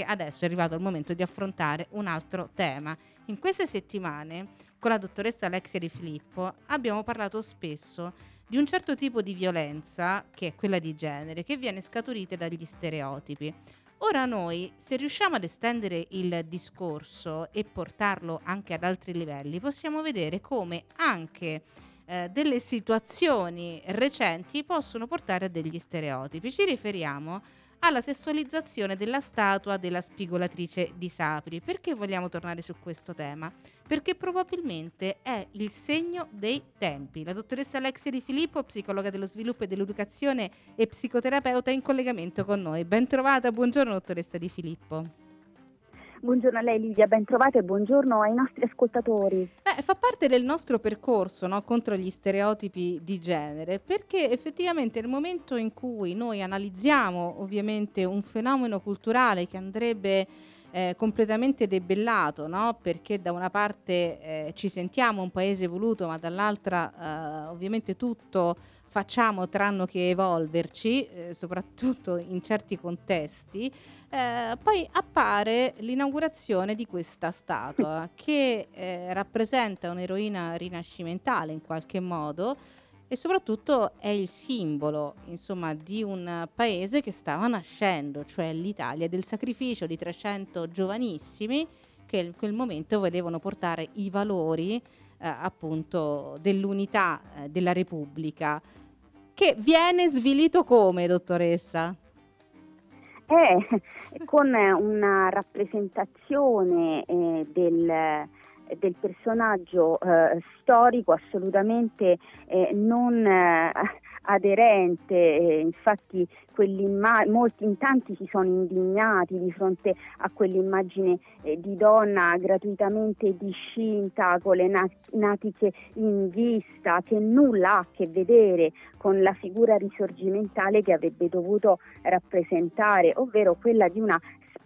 perché adesso è arrivato il momento di affrontare un altro tema. In queste settimane, con la dottoressa Alexia Di Filippo, abbiamo parlato spesso di un certo tipo di violenza, che è quella di genere, che viene scaturita dagli stereotipi. Ora noi, se riusciamo ad estendere il discorso e portarlo anche ad altri livelli, possiamo vedere come anche eh, delle situazioni recenti possono portare a degli stereotipi. Ci riferiamo alla sessualizzazione della statua della spigolatrice di Sapri. Perché vogliamo tornare su questo tema? Perché probabilmente è il segno dei tempi. La dottoressa Alexia Di Filippo, psicologa dello sviluppo e dell'educazione e psicoterapeuta, in collegamento con noi. Ben trovata, buongiorno dottoressa Di Filippo. Buongiorno a lei Lidia, ben trovata e buongiorno ai nostri ascoltatori. Eh, fa parte del nostro percorso no, contro gli stereotipi di genere perché effettivamente nel momento in cui noi analizziamo ovviamente un fenomeno culturale che andrebbe eh, completamente debellato, no? perché da una parte eh, ci sentiamo un paese evoluto ma dall'altra eh, ovviamente tutto facciamo tranne che evolverci, eh, soprattutto in certi contesti, eh, poi appare l'inaugurazione di questa statua che eh, rappresenta un'eroina rinascimentale in qualche modo e soprattutto è il simbolo insomma, di un paese che stava nascendo, cioè l'Italia, del sacrificio di 300 giovanissimi che in quel momento volevano portare i valori eh, appunto dell'unità eh, della Repubblica che viene svilito come, dottoressa? Eh, con una rappresentazione eh, del, del, personaggio eh, storico assolutamente eh, non eh, aderente, infatti molti in tanti si sono indignati di fronte a quell'immagine eh, di donna gratuitamente discinta con le natiche in vista che nulla ha a che vedere con la figura risorgimentale che avrebbe dovuto rappresentare, ovvero quella di una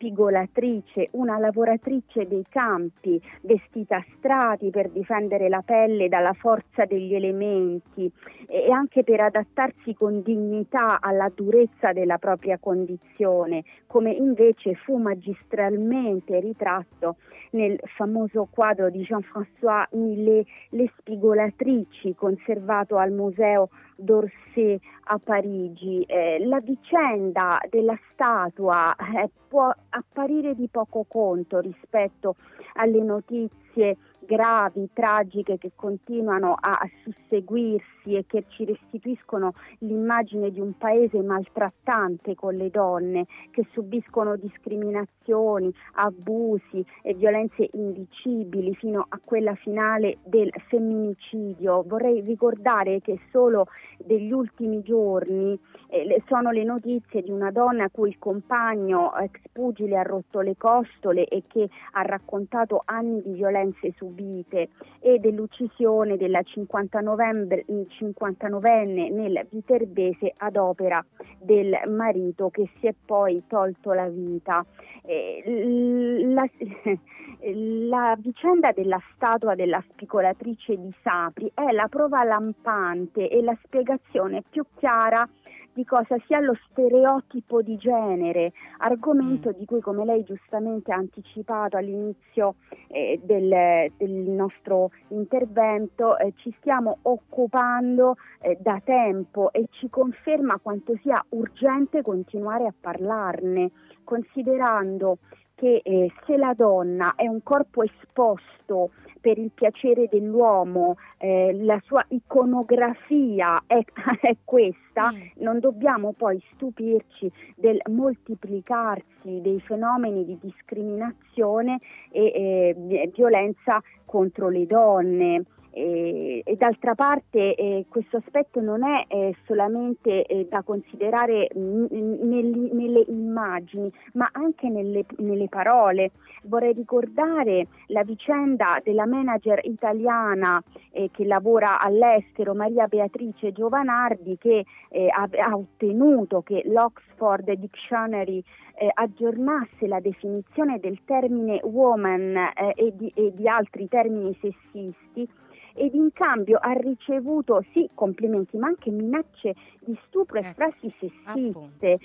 spigolatrice, una lavoratrice dei campi, vestita a strati per difendere la pelle dalla forza degli elementi e anche per adattarsi con dignità alla durezza della propria condizione, come invece fu magistralmente ritratto nel famoso quadro di Jean-François Millet, Le spigolatrici, conservato al Museo d'Orsay a Parigi. Eh, la vicenda della statua eh, può apparire di poco conto rispetto alle notizie gravi, tragiche che continuano a, susseguirsi e che ci restituiscono l'immagine di un paese maltrattante con le donne che subiscono discriminazioni, abusi e violenze indicibili fino a quella finale del femminicidio. Vorrei ricordare che solo degli ultimi giorni eh, sono le notizie di una donna cui il compagno ex pugile ha rotto le costole e che ha raccontato anni di violenze subite subite e dell'uccisione della 59enne nel Viterbese ad opera del marito che si è poi tolto la vita. La, la vicenda della statua della spicolatrice di Sapri è la prova lampante e la spiegazione più chiara di cosa sia lo stereotipo di genere, argomento mm. di cui come lei giustamente ha anticipato all'inizio eh, del, del, nostro intervento eh, ci stiamo occupando eh, da tempo e ci conferma quanto sia urgente continuare a parlarne, considerando che eh, se la donna è un corpo esposto per il piacere dell'uomo, eh, la sua iconografia è, è questa, mm. non dobbiamo poi stupirci del moltiplicarsi dei fenomeni di discriminazione e eh, violenza contro le donne. E, e d'altra parte eh, questo aspetto non è eh, solamente eh, da considerare n- nel, nelle immagini, ma anche nelle, nelle, parole. Vorrei ricordare la vicenda della manager italiana eh, che lavora all'estero, Maria Beatrice Giovanardi, che eh, ha, ha, ottenuto che l'Oxford Dictionary eh, aggiornasse la definizione del termine woman e di, e di altri termini sessisti ed in cambio ha ricevuto sì complimenti ma anche minacce di stupro e ecco, frasi sessiste.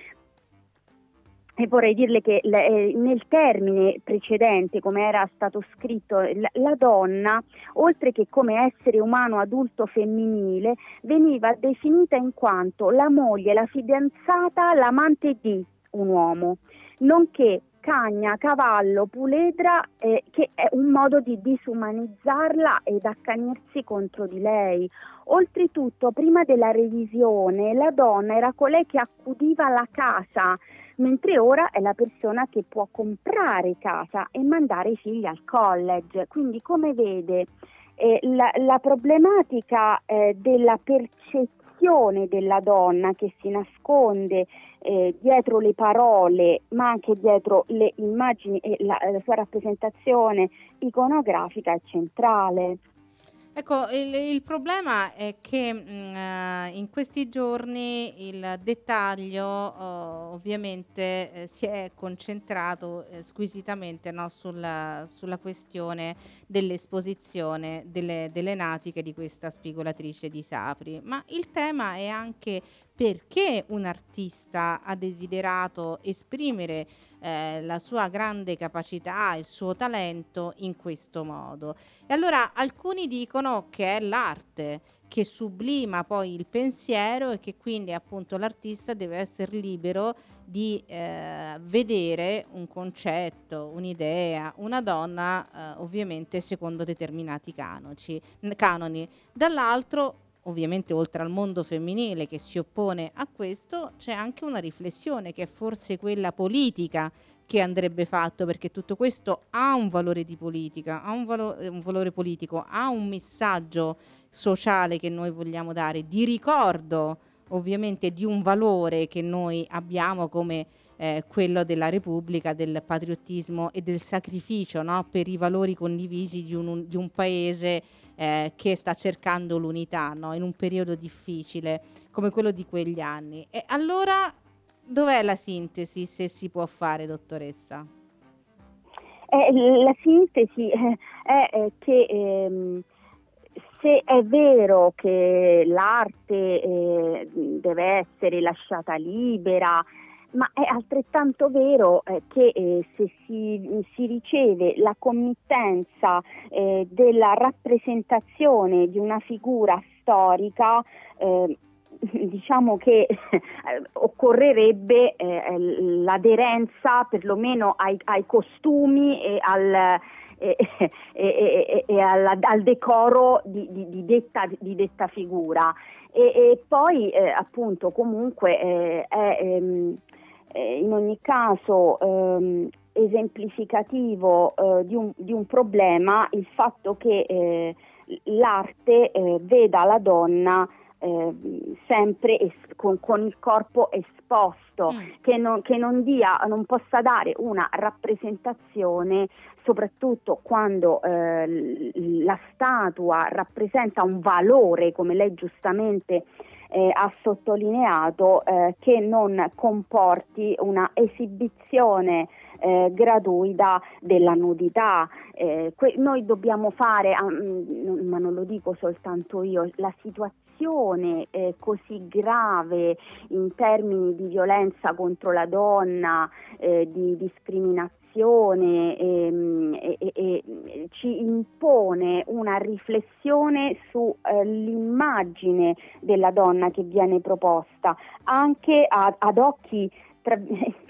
e vorrei dirle che eh, nel termine precedente, come era stato scritto, la, la, donna, oltre che come essere umano adulto femminile, veniva definita in quanto la moglie, la fidanzata, l'amante di un uomo, nonché cagna, cavallo, puledra, eh, che è un modo di disumanizzarla ed accanirsi contro di lei. Oltretutto, prima della revisione, la donna era colei che accudiva la casa, mentre ora è la persona che può comprare casa e mandare i figli al college. Quindi, come vede, eh, la, la, problematica eh, della percezione della donna che si nasconde eh, dietro le parole, ma anche dietro le immagini e la, la sua rappresentazione iconografica è centrale. Ecco, il, il problema è che mh, mm, eh, in questi giorni il dettaglio oh, ovviamente eh, si è concentrato eh, squisitamente no, sulla, sulla, questione dell'esposizione delle, delle natiche di questa spigolatrice di Sapri, ma il tema è anche perché un artista ha desiderato esprimere eh, la sua grande capacità, il suo talento in questo modo. E allora alcuni dicono che è l'arte che sublima poi il pensiero e che quindi appunto l'artista deve essere libero di eh, vedere un concetto, un'idea, una donna eh, ovviamente secondo determinati canoci, canoni. Dall'altro ovviamente oltre al mondo femminile che si oppone a questo, c'è anche una riflessione che è forse quella politica che andrebbe fatto perché tutto questo ha un valore di politica, ha un, valo- un valore politico, ha un messaggio sociale che noi vogliamo dare, di ricordo ovviamente di un valore che noi abbiamo come eh, quello della Repubblica, del patriottismo e del sacrificio no? per i valori condivisi di un, di un paese eh, che sta cercando l'unità no? in un periodo difficile come quello di quegli anni. E allora dov'è la sintesi, se si può fare, dottoressa? Eh, la sintesi è, è che ehm, se è vero che l'arte eh, deve essere lasciata libera, ma è altrettanto vero eh, che eh, se si, si, riceve la committenza eh, della rappresentazione di una figura storica, eh, diciamo che eh, occorrerebbe eh, l'aderenza perlomeno ai, ai costumi e al e, e, e al, al, decoro di, di, di, detta, di, detta, figura. E, poi eh, appunto comunque eh, è ehm, eh, in ogni caso ehm, esemplificativo eh, di un, di, un, problema il fatto che eh, l'arte eh, veda la donna eh, sempre es- con, con, il corpo esposto, mm. che, non, che non, dia, non, possa dare una rappresentazione, soprattutto quando eh, la statua rappresenta un valore, come lei giustamente eh, ha sottolineato, eh, che non comporti una esibizione eh, gratuita della nudità. Eh, que- noi dobbiamo fare, um, ma non lo dico soltanto io, la situazione eh, così grave in termini di violenza contro la donna, eh, di discriminazione ehm, e, e, e, ci impone una riflessione sull'immagine eh, della donna che viene proposta anche a, ad occhi tra,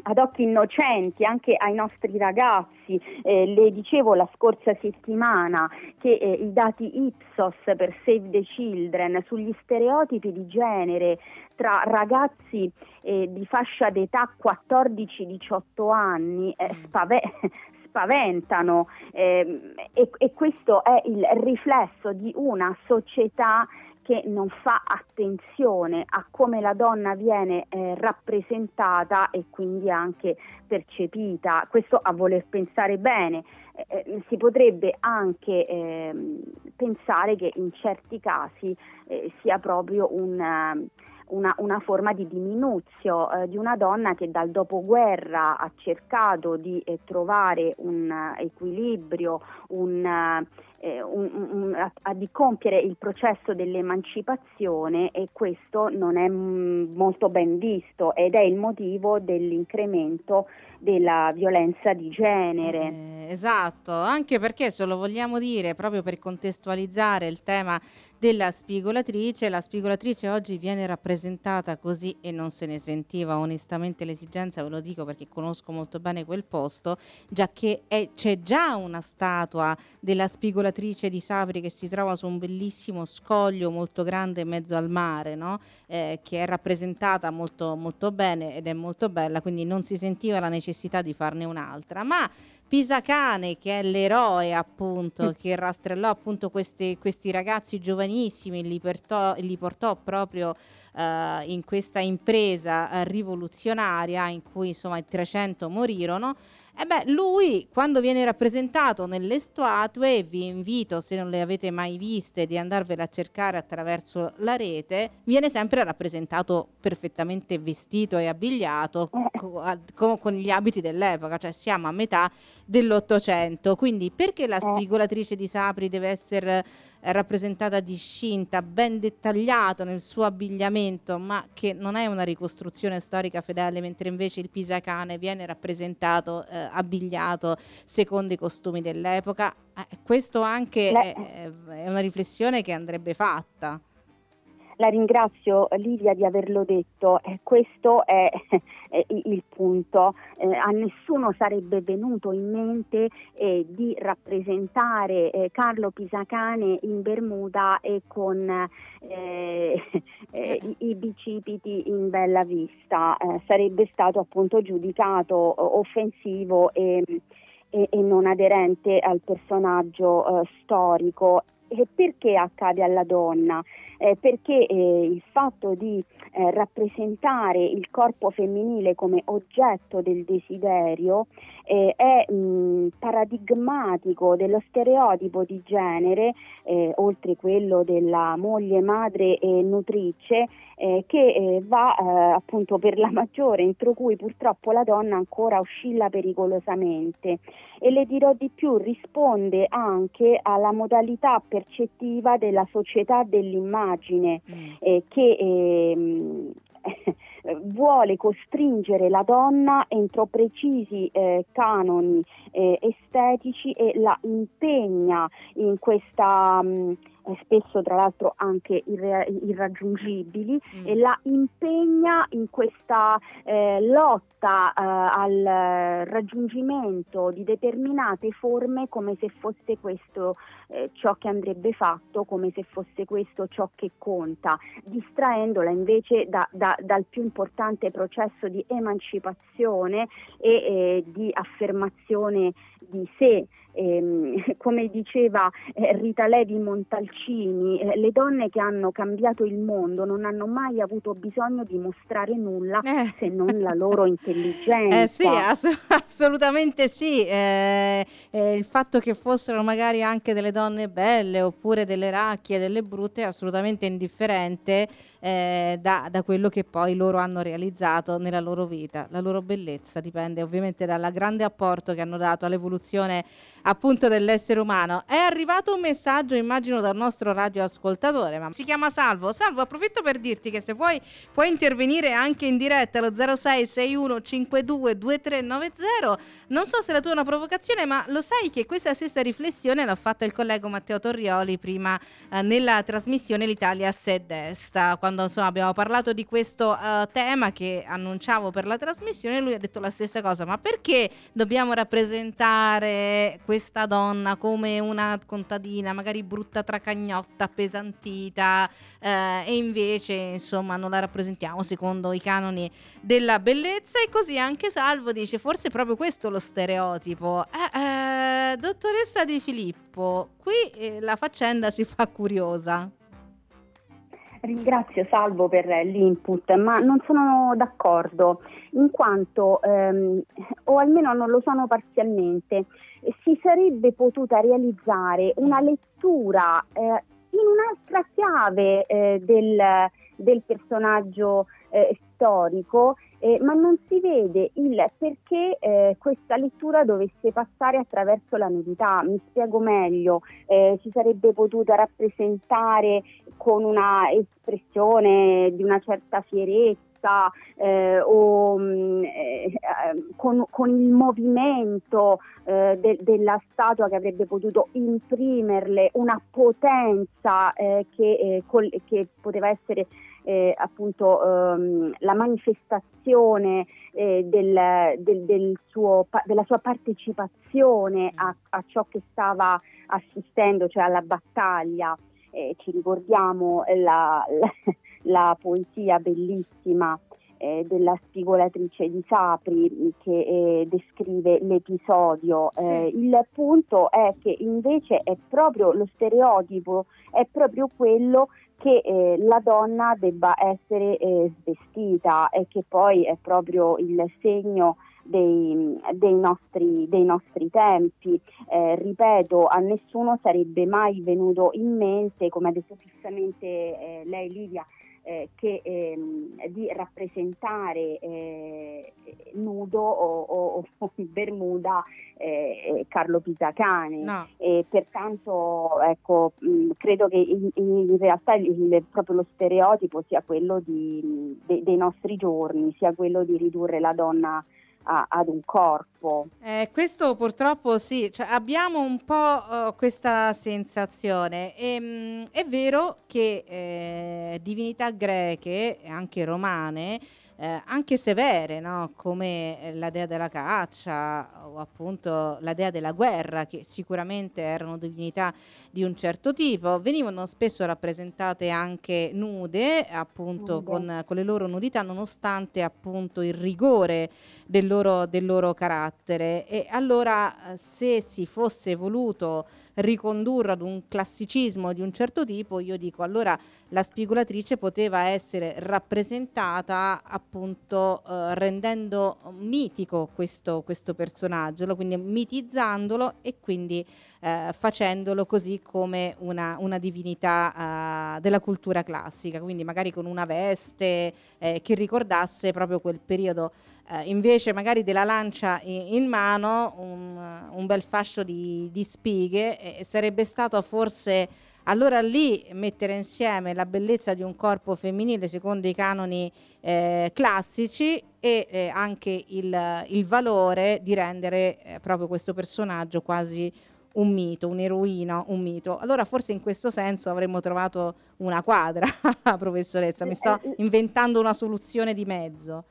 ad occhi innocenti anche ai nostri ragazzi. Eh, le dicevo la scorsa settimana che eh, i dati Ipsos per Save the Children sugli stereotipi di genere tra ragazzi eh, di fascia d'età 14-18 anni eh, mm. spave- spaventano eh, e, e questo è il riflesso di una società che non fa attenzione a come la donna viene eh, rappresentata e quindi anche percepita. Questo a voler pensare bene. Eh, eh si potrebbe anche ehm, pensare che in certi casi eh, sia proprio un una, una forma di diminuzio eh, di una donna che dal dopoguerra ha cercato di eh, trovare un equilibrio, un eh, un, un, a, a, di compiere il processo dell'emancipazione e questo non è m, mm, molto ben visto ed è il motivo dell'incremento della violenza di genere. Eh, esatto, anche perché se lo vogliamo dire proprio per contestualizzare il tema della spigolatrice, la spigolatrice oggi viene rappresentata così e non se ne sentiva onestamente l'esigenza, ve lo dico perché conosco molto bene quel posto, già che è, c'è già una statua della spigolatrice di Sapri che si trova su un bellissimo scoglio molto grande in mezzo al mare, no? eh, che è rappresentata molto, molto bene ed è molto bella, quindi non si sentiva la necessità necessità di farne un'altra, ma Pisacane, che è l'eroe appunto, che rastrellò appunto questi, questi ragazzi giovanissimi, li, portò, li portò proprio uh, in questa impresa uh, rivoluzionaria in cui insomma i 300 morirono, e beh, lui quando viene rappresentato nelle statue, vi invito se non le avete mai viste di andarvele a cercare attraverso la rete, viene sempre rappresentato perfettamente vestito e abbigliato co- con gli abiti dell'epoca, cioè siamo a metà dell'Ottocento. Quindi perché la eh. spigolatrice di Sapri deve essere eh, rappresentata discinta, ben dettagliato nel suo abbigliamento, ma che non è una ricostruzione storica fedele, mentre invece il Pisacane viene rappresentato eh, abbigliato secondo i costumi dell'epoca. Eh, questo anche è, è una riflessione che andrebbe fatta. La ringrazio Livia di averlo detto, eh, questo è, è il punto. Eh, a nessuno sarebbe venuto in mente eh, di rappresentare eh, Carlo Pisacane in Bermuda e con eh, eh, i, i, bicipiti in bella vista. sarebbe stato appunto giudicato offensivo e, e, e non aderente al personaggio storico. E perché accade alla donna? Eh, perché eh, il fatto di eh, rappresentare il corpo femminile come oggetto del desiderio eh, è mh, paradigmatico dello stereotipo di genere, eh, oltre quello della moglie, madre e nutrice, eh, che va appunto per la maggiore, entro cui purtroppo la donna ancora oscilla pericolosamente. E le dirò di più, risponde anche alla modalità percettiva della società dell'immagine immagine mm. eh, che eh, vuole costringere la donna entro precisi eh, canoni eh, estetici e la impegna in questa mh, mm, spesso tra l'altro anche irra- irraggiungibili mm. e la impegna in questa eh, lotta eh, al raggiungimento di determinate forme come se fosse questo eh, ciò che andrebbe fatto, come se fosse questo ciò che conta, distraendola invece da, da, dal più importante processo di emancipazione e eh, di affermazione di sé ehm, come diceva eh, Rita Levi Montalcini, eh, le donne che hanno cambiato il mondo non hanno mai avuto bisogno di mostrare nulla eh. se non la loro intelligenza. Eh sì, ass- assolutamente sì. Eh, eh, il fatto che fossero magari anche delle donne belle oppure delle racchie, delle brutte è assolutamente indifferente da, da quello che poi loro hanno realizzato nella loro vita. La loro bellezza dipende ovviamente dal grande apporto che hanno dato all'evoluzione appunto dell'essere umano. È arrivato un messaggio, immagino, dal nostro radioascoltatore, ma si chiama Salvo. Salvo, approfitto per dirti che se vuoi puoi intervenire anche in diretta allo 0661522390. Non so se la tua è una provocazione, ma lo sai che questa stessa riflessione l'ha fatta il collega Matteo Torrioli prima eh, nella trasmissione L'Italia sé desta, quando insomma abbiamo parlato di questo uh, tema che annunciavo per la trasmissione, lui ha detto la stessa cosa, ma perché dobbiamo rappresentare questa donna come una contadina, magari brutta tracagnotta, appesantita, eh, e invece insomma non la rappresentiamo secondo i canoni della bellezza e così anche Salvo dice forse proprio questo lo stereotipo. Eh, eh, dottoressa Di Filippo, qui eh, la faccenda si fa curiosa. Ringrazio Salvo per l'input, ma non sono d'accordo, in quanto, ehm, o almeno non lo sono parzialmente, si sarebbe potuta realizzare una lettura eh, in un'altra chiave eh, del, del personaggio eh, storico, eh, ma non si vede il perché eh, questa lettura dovesse passare attraverso la nudità. Mi spiego meglio, eh, si sarebbe potuta rappresentare con una espressione di una certa fierezza eh, o mh, mm, eh, con, con, il movimento eh, de, della statua che avrebbe potuto imprimerle una potenza eh, che, eh, col, che, poteva essere eh, appunto ehm, la manifestazione del, del, del suo, della sua partecipazione a, a ciò che stava assistendo, cioè alla battaglia. Eh, ci ricordiamo la, la, la poesia bellissima eh, della spigolatrice di Sapri che eh, descrive l'episodio. Sì. Eh, il punto è che invece è proprio lo stereotipo, è proprio quello che eh, la donna debba essere eh, svestita e che poi è proprio il segno dei, dei, nostri, dei nostri, tempi. Eh, ripeto, a nessuno sarebbe mai venuto in mente, come ha detto giustamente eh, lei Livia, eh, che, ehm, di rappresentare eh, nudo o, o, o in Bermuda eh, Carlo Pisacane. No. E pertanto ecco, mh, credo che in, in realtà il, il, proprio lo stereotipo sia quello di, de, dei nostri giorni, sia quello di ridurre la donna a, ad un corpo. Eh, questo purtroppo sì, cioè abbiamo un po' uh, questa sensazione. E, ehm, mh, è vero che eh, divinità greche e anche romane eh, anche severe, no? come eh, la dea della caccia o appunto la dea della guerra, che sicuramente erano divinità di un certo tipo, venivano spesso rappresentate anche nude, appunto con, con, le loro nudità, nonostante appunto il rigore del loro, del loro carattere. E allora se si fosse voluto ricondurre ad un classicismo di un certo tipo, io dico allora la spigolatrice poteva essere rappresentata appunto eh, rendendo mitico questo, questo personaggio, quindi mitizzandolo e quindi eh, facendolo così come una, una divinità eh, della cultura classica, quindi magari con una veste eh, che ricordasse proprio quel periodo eh, invece magari della lancia in, in mano un, un, bel fascio di, di spighe e sarebbe stato forse allora lì mettere insieme la bellezza di un corpo femminile secondo i canoni eh, classici e eh, anche il, il, valore di rendere eh, proprio questo personaggio quasi un mito, un'eroina, un mito. Allora forse in questo senso avremmo trovato una quadra, professoressa, mi sto eh, eh, inventando una soluzione di mezzo.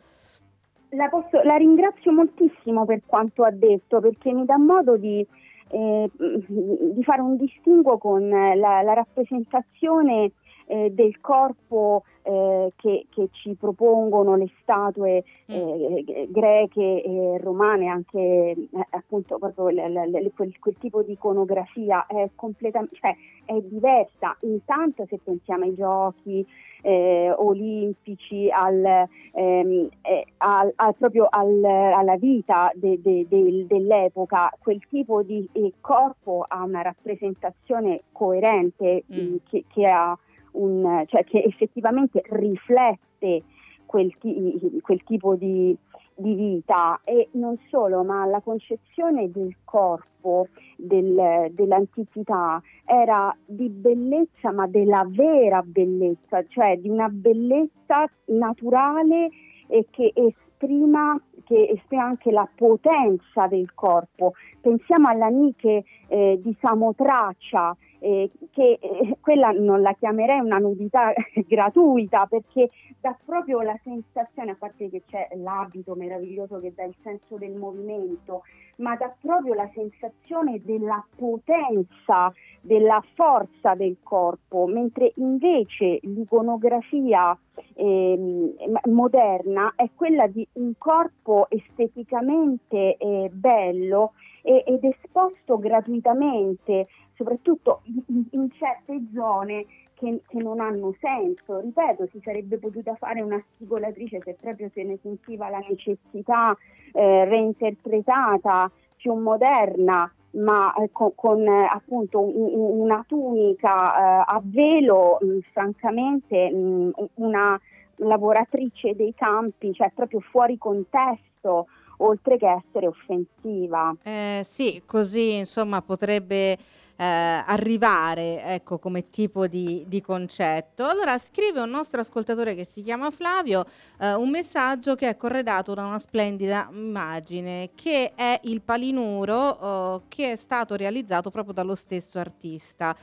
La, posso, la, ringrazio moltissimo per quanto ha detto perché mi dà modo di, eh, di fare un distinguo con la, la rappresentazione eh, del corpo eh, che, che, ci propongono le statue mm. eh, greche e romane, anche eh, appunto proprio l- l- quel, quel, tipo di iconografia è cioè è diversa. Intanto se pensiamo ai giochi eh, olimpici, al, ehm, eh, al, al, proprio alla vita de, de, de, dell'epoca, quel tipo di corpo ha una rappresentazione coerente mm. che, che ha un, cioè che effettivamente riflette quel, ti, quel tipo di, di, vita e non solo, ma la concezione del corpo del, dell'antichità era di bellezza, ma della vera bellezza, cioè di una bellezza naturale e che esprima, che esprima anche la potenza del corpo. Pensiamo all'Aniche eh, di Samotracia, eh, che eh, quella non la chiamerei una nudità gratuita perché dà proprio la sensazione, a parte che c'è l'abito meraviglioso che dà il senso del movimento, ma dà proprio la sensazione della potenza, della forza del corpo, mentre invece l'iconografia eh, moderna è quella di un corpo esteticamente eh, bello ed esposto gratuitamente, soprattutto in, in certe zone che, che, non hanno senso. Ripeto, si sarebbe potuta fare una spigolatrice se proprio se ne sentiva la necessità eh, reinterpretata, più moderna, ma eh, con, con eh, appunto un, una tunica a velo, mh, mm, francamente mh, mm, una lavoratrice dei campi, cioè proprio fuori contesto, oltre che essere offensiva. Eh, sì, così insomma potrebbe eh, arrivare ecco, come tipo di, di, concetto. Allora scrive un nostro ascoltatore che si chiama Flavio eh, un messaggio che è corredato da una splendida immagine che è il palinuro eh, che è stato realizzato proprio dallo stesso artista.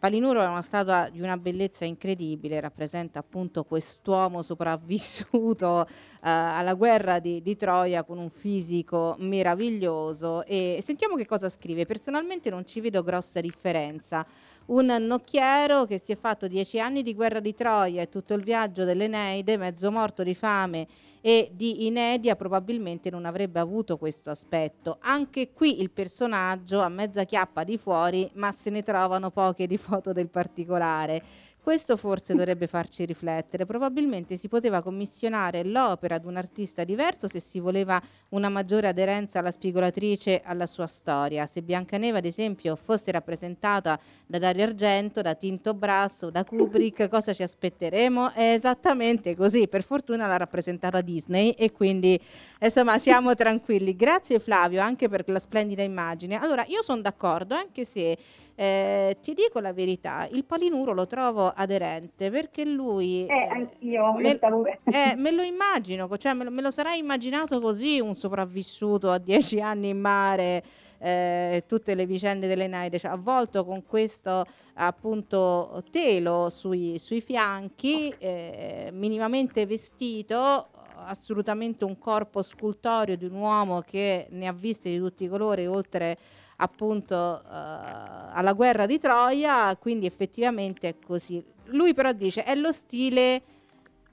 Palinuro è una statua di una bellezza incredibile, rappresenta appunto quest'uomo sopravvissuto eh, alla guerra di, di, Troia con un fisico meraviglioso e sentiamo che cosa scrive. Personalmente non ci vedo grossa differenza un nocchiero che si è fatto dieci anni di guerra di Troia e tutto il viaggio dell'Eneide, mezzo morto di fame e di inedia, probabilmente non avrebbe avuto questo aspetto. Anche qui il personaggio ha mezza chiappa di fuori, ma se ne trovano poche di foto del particolare. Questo forse dovrebbe farci riflettere. Probabilmente si poteva commissionare l'opera ad un artista diverso se si voleva una maggiore aderenza alla spigolatrice, alla sua storia. Se Biancaneve, ad esempio, fosse rappresentata da Dario Argento, da Tinto Brasso, da Kubrick, cosa ci aspetteremo? È esattamente così. Per fortuna l'ha rappresentata Disney e quindi insomma siamo tranquilli. Grazie Flavio anche per la splendida immagine. Allora, io sono d'accordo, anche se eh, ti dico la verità, il palinuro lo trovo aderente perché lui... Eh, anch'io, me, eh, me lo immagino, cioè me lo, me lo, sarei immaginato così un sopravvissuto a dieci anni in mare, eh, tutte le vicende delle Naide, cioè, avvolto con questo appunto telo sui, sui fianchi, eh, minimamente vestito, assolutamente un corpo scultorio di un uomo che ne ha viste di tutti i colori oltre appunto uh, alla guerra di Troia, quindi effettivamente è così. Lui però dice è lo stile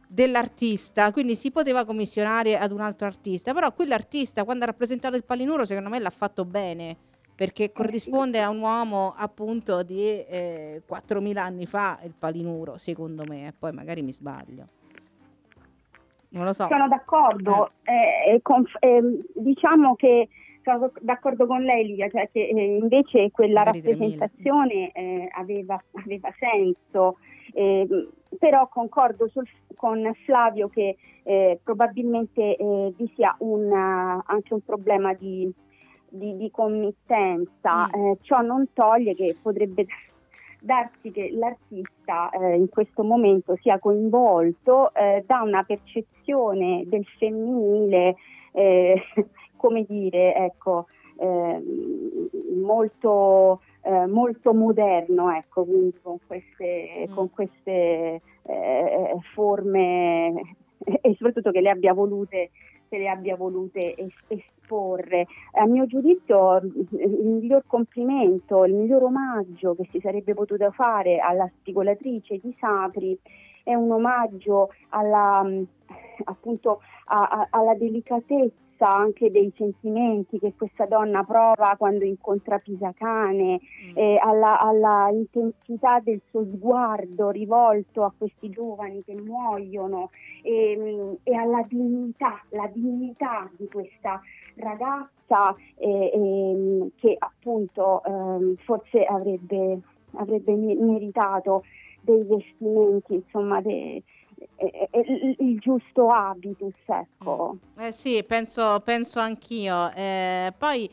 dell'artista, quindi si poteva commissionare ad un altro artista, però quell'artista quando ha rappresentato il palinuro secondo me l'ha fatto bene perché eh, corrisponde a un uomo appunto di eh, 4.000 anni fa il palinuro, secondo me, e poi magari mi sbaglio. Non lo so. Sono d'accordo, eh. Eh, conf- ehm, diciamo che sono d'accordo con lei Lia, cioè che eh, invece quella rappresentazione eh, aveva, aveva, senso, eh, però concordo sul, con Flavio che eh, probabilmente eh, vi sia un, anche un problema di, di, di committenza, mm. Eh, ciò non toglie che potrebbe darsi che l'artista in questo momento sia coinvolto da una percezione del femminile come dire, ecco, eh, molto, eh, molto moderno, ecco, quindi con queste, mm. con queste eh, forme e soprattutto che le abbia volute, che le abbia volute esporre. A mio giudizio il miglior complimento, il miglior omaggio che si sarebbe potuto fare alla spigolatrice di Sapri è un omaggio alla, appunto, a, a, alla delicatezza anche dei sentimenti che questa donna prova quando incontra Pisacane, mm. eh, alla, alla, intensità del suo sguardo rivolto a questi giovani che muoiono e, e alla dignità, la dignità di questa ragazza eh, eh, che appunto ehm, forse avrebbe, avrebbe meritato dei vestimenti, insomma, de, il, giusto habitus, ecco. Eh sì, penso, penso anch'io. Eh, poi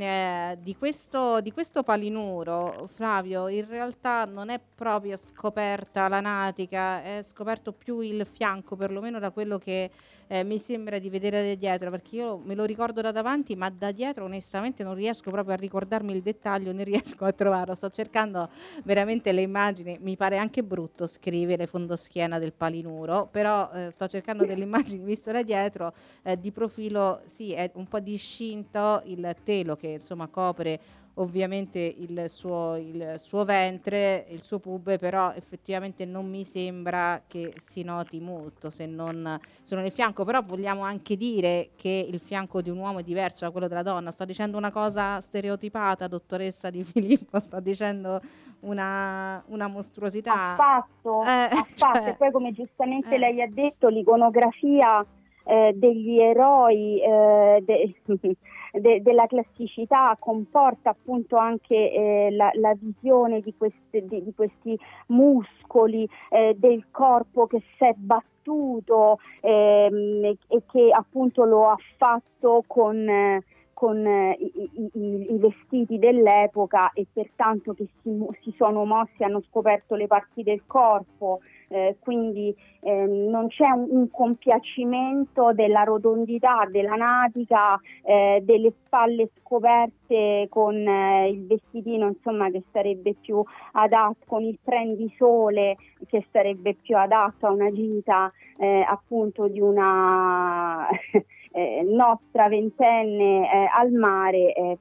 eh, di, questo, di questo palinuro, Flavio, in realtà non è proprio scoperta la natica, è scoperto più il fianco, perlomeno da quello che eh, mi sembra di vedere da dietro, perché io me lo ricordo da davanti, ma da dietro onestamente non riesco proprio a ricordarmi il dettaglio, ne riesco a trovarlo. Sto cercando veramente le immagini, mi pare anche brutto scrivere fondoschiena del palinuro, però eh, sto cercando delle immagini visto da dietro, eh, di profilo sì, è un po' discinto il telo che insomma copre ovviamente il suo, il suo ventre, il suo pube, però effettivamente non mi sembra che si noti molto se non, se non il fianco, però vogliamo anche dire che il fianco di un uomo è diverso da quello della donna. Sto dicendo una cosa stereotipata, dottoressa Di Filippo, sto dicendo una, una mostruosità. Affatto, eh, affatto. Cioè, poi come giustamente eh. lei ha detto, l'iconografia eh, degli eroi eh, de- de, della classicità comporta appunto anche eh, la, la, visione di, queste, di, di questi muscoli eh, del corpo che si è battuto ehm, e, che appunto lo ha fatto con... Eh, con eh, i, i, i, vestiti dell'epoca e pertanto che si, si sono mossi, hanno scoperto le parti del corpo, eh, quindi eh, non c'è un, un, compiacimento della rotondità della natica, eh, delle spalle scoperte con eh, il vestitino insomma, che sarebbe più adatto, con il prendisole che sarebbe più adatto a una gita eh, appunto di una eh, nostra ventenne eh, al mare eh,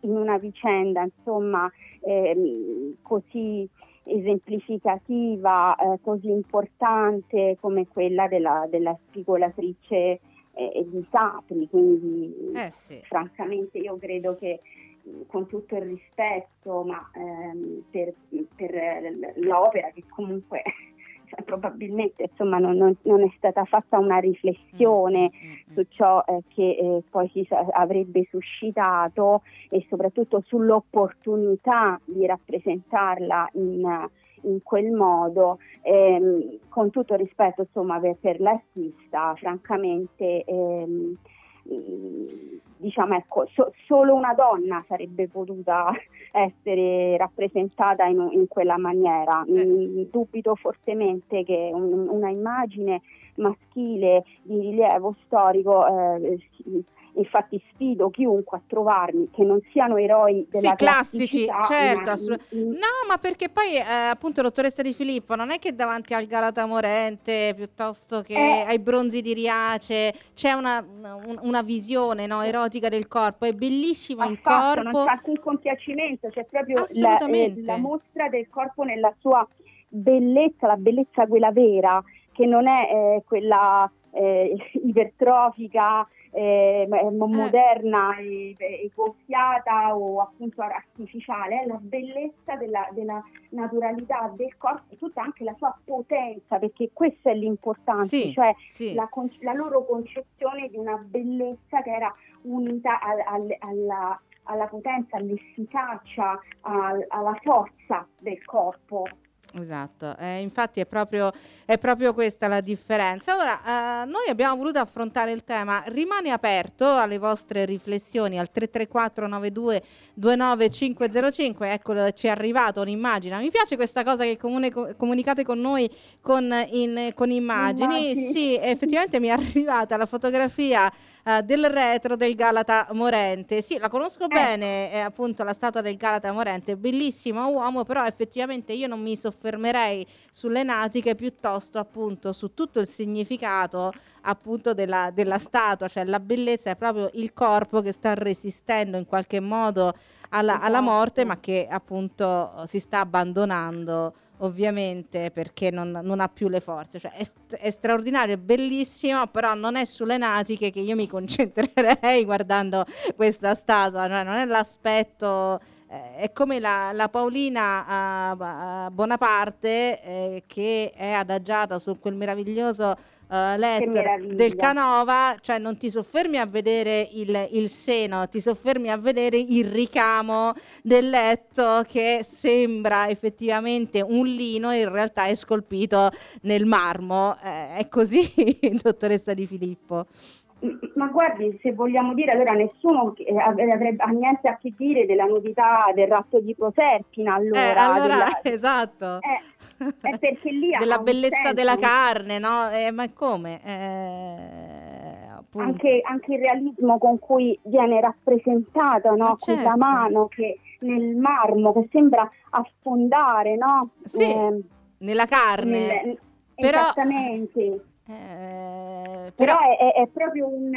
in una vicenda insomma ehm, così esemplificativa, eh, così importante come quella della, della spigolatrice eh, di Sapri, quindi eh sì. francamente io credo che con tutto il rispetto ma, ehm, per, per l'opera che comunque cioè, probabilmente insomma, non, non, non, è stata fatta una riflessione mm, mm, mm. su ciò eh, che eh, poi si avrebbe suscitato e soprattutto sull'opportunità di rappresentarla in, in quel modo, ehm, con tutto rispetto insomma, per, per l'artista, francamente ehm, diciamo ecco, so, solo una donna sarebbe potuta essere rappresentata in, in quella maniera. Eh. Dubito fortemente che un, una immagine maschile di rilievo storico eh, infatti sfido chiunque a trovarmi che non siano eroi della sì, classici, certo, assolut- no, ma perché poi eh, appunto dottoressa Di Filippo non è che davanti al Galata Morente piuttosto che eh, ai bronzi di Riace c'è una, una visione no, erotica del corpo, è bellissimo il corpo. Non c'è alcun compiacimento, c'è proprio la, eh, la mostra del corpo nella sua bellezza, la bellezza quella vera, che non è eh, quella eh, ipertrofica eh, eh, moderna e, e, gonfiata o appunto artificiale, è la bellezza della, della, naturalità del corpo e tutta anche la sua potenza, perché questo è l'importante, sì, cioè sì. La, la, loro concezione di una bellezza che era unita al, al, alla, alla potenza, all'efficacia, al, alla forza del corpo. Esatto, eh, infatti è proprio, è proprio, questa la differenza. Allora, eh, noi abbiamo voluto affrontare il tema, rimane aperto alle vostre riflessioni al 334 92 29505, ecco ci è arrivata un'immagine, mi piace questa cosa che comune, comunicate con noi con, in, con immagini, immagini, sì effettivamente mi è arrivata la fotografia uh, del retro del Galata Morente. Sì, la conosco eh. bene, è appunto la statua del Galata Morente, bellissimo uomo, però effettivamente io non mi soffermerei sulle natiche, piuttosto appunto su tutto il significato appunto della, della statua, cioè la bellezza è proprio il corpo che sta resistendo in qualche modo alla, alla morte, ma che appunto si sta abbandonando ovviamente perché non, non, ha più le forze. Cioè, è, è, straordinario, è bellissimo, però non è sulle natiche che io mi concentrerei guardando questa statua, cioè, non è l'aspetto. Eh, è come la, la Paolina uh, Bonaparte eh, che è adagiata su quel meraviglioso uh, lettera del Canova, cioè non ti soffermi a vedere il, il, seno, ti soffermi a vedere il ricamo del letto che sembra effettivamente un lino e in realtà è scolpito nel marmo. Eh, è così, dottoressa Di Filippo. Ma guardi, se vogliamo dire, allora nessuno eh, avrebbe ha niente a che dire della nudità del ratto di Proserpina. Allora, eh, allora della, esatto. Eh, è perché lì della bellezza della carne, no? Eh, ma come? Eh, anche, anche, il realismo con cui viene rappresentata no? certo. questa mano che nel marmo che sembra affondare, no? Sì, eh, nella carne. Nel, Però, esattamente eh, però, però è, è, proprio un...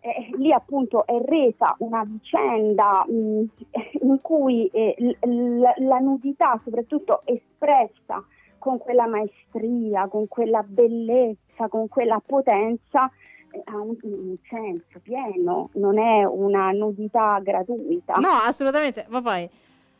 Eh, lì appunto è resa una vicenda mh, mm, in cui eh, l- l- la nudità, soprattutto espressa con quella maestria, con quella bellezza, con quella potenza, eh, ha un, un, senso pieno, non è una nudità gratuita. No, assolutamente, ma poi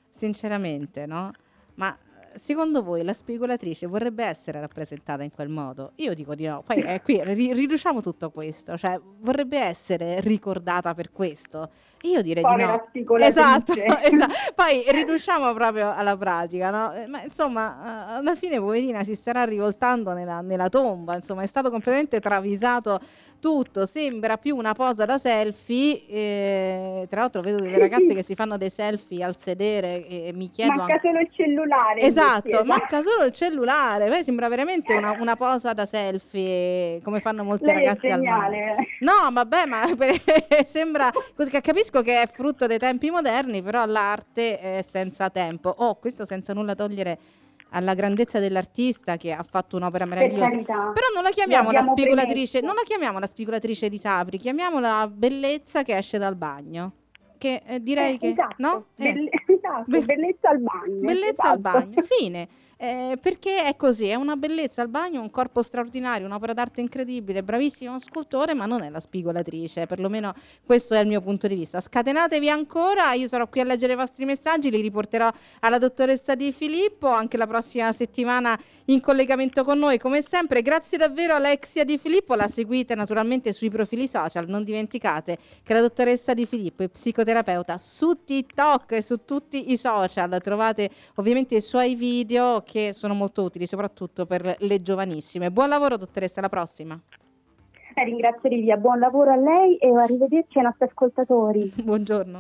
sinceramente, no? Ma secondo voi la spigolatrice vorrebbe essere rappresentata in quel modo? Io dico di no. Poi eh, qui ri- riduciamo tutto questo, cioè vorrebbe essere ricordata per questo? Io direi Povera di no. Esatto, esatto. Poi riduciamo proprio alla pratica, no? Eh, ma insomma, alla fine poverina si starà rivoltando nella, nella tomba, insomma, è stato completamente travisato tutto, sembra più una posa da selfie. Eh, tra l'altro vedo delle ragazze che si fanno dei selfie al sedere e mi chiedo... Manca anche... solo il cellulare. Esatto, manca solo il cellulare. Poi sembra veramente una, una, posa da selfie, come fanno molte Lei ragazze al mondo. No, vabbè, ma sembra... Così, capisco che è frutto dei tempi moderni, però l'arte è senza tempo. Oh, questo senza nulla togliere alla grandezza dell'artista che ha fatto un'opera meravigliosa. Però non la chiamiamo la spigolatrice, non la chiamiamo la spigolatrice di Sapri, chiamiamola bellezza che esce dal bagno. Che eh, direi eh, che esatto, no? Belle- eh. esatto, Be- bellezza al bagno. Bellezza esatto. al bagno, fine eh, perché è così, è una bellezza al bagno, un corpo straordinario, un'opera d'arte incredibile, bravissimo scultore, ma non è la spigolatrice, perlomeno questo è il mio punto di vista. Scatenatevi ancora, io sarò qui a leggere i vostri messaggi, li riporterò alla dottoressa Di Filippo anche la prossima settimana in collegamento con noi, come sempre. Grazie davvero Alexia Di Filippo, la seguite naturalmente sui profili social, non dimenticate che la dottoressa Di Filippo è psicoterapeuta su TikTok e su tutti i social, trovate ovviamente i suoi video che sono molto utili, soprattutto per le giovanissime. Buon lavoro, dottoressa, alla prossima. Eh, ringrazio Livia, buon lavoro a lei e arrivederci ai nostri ascoltatori. Buongiorno.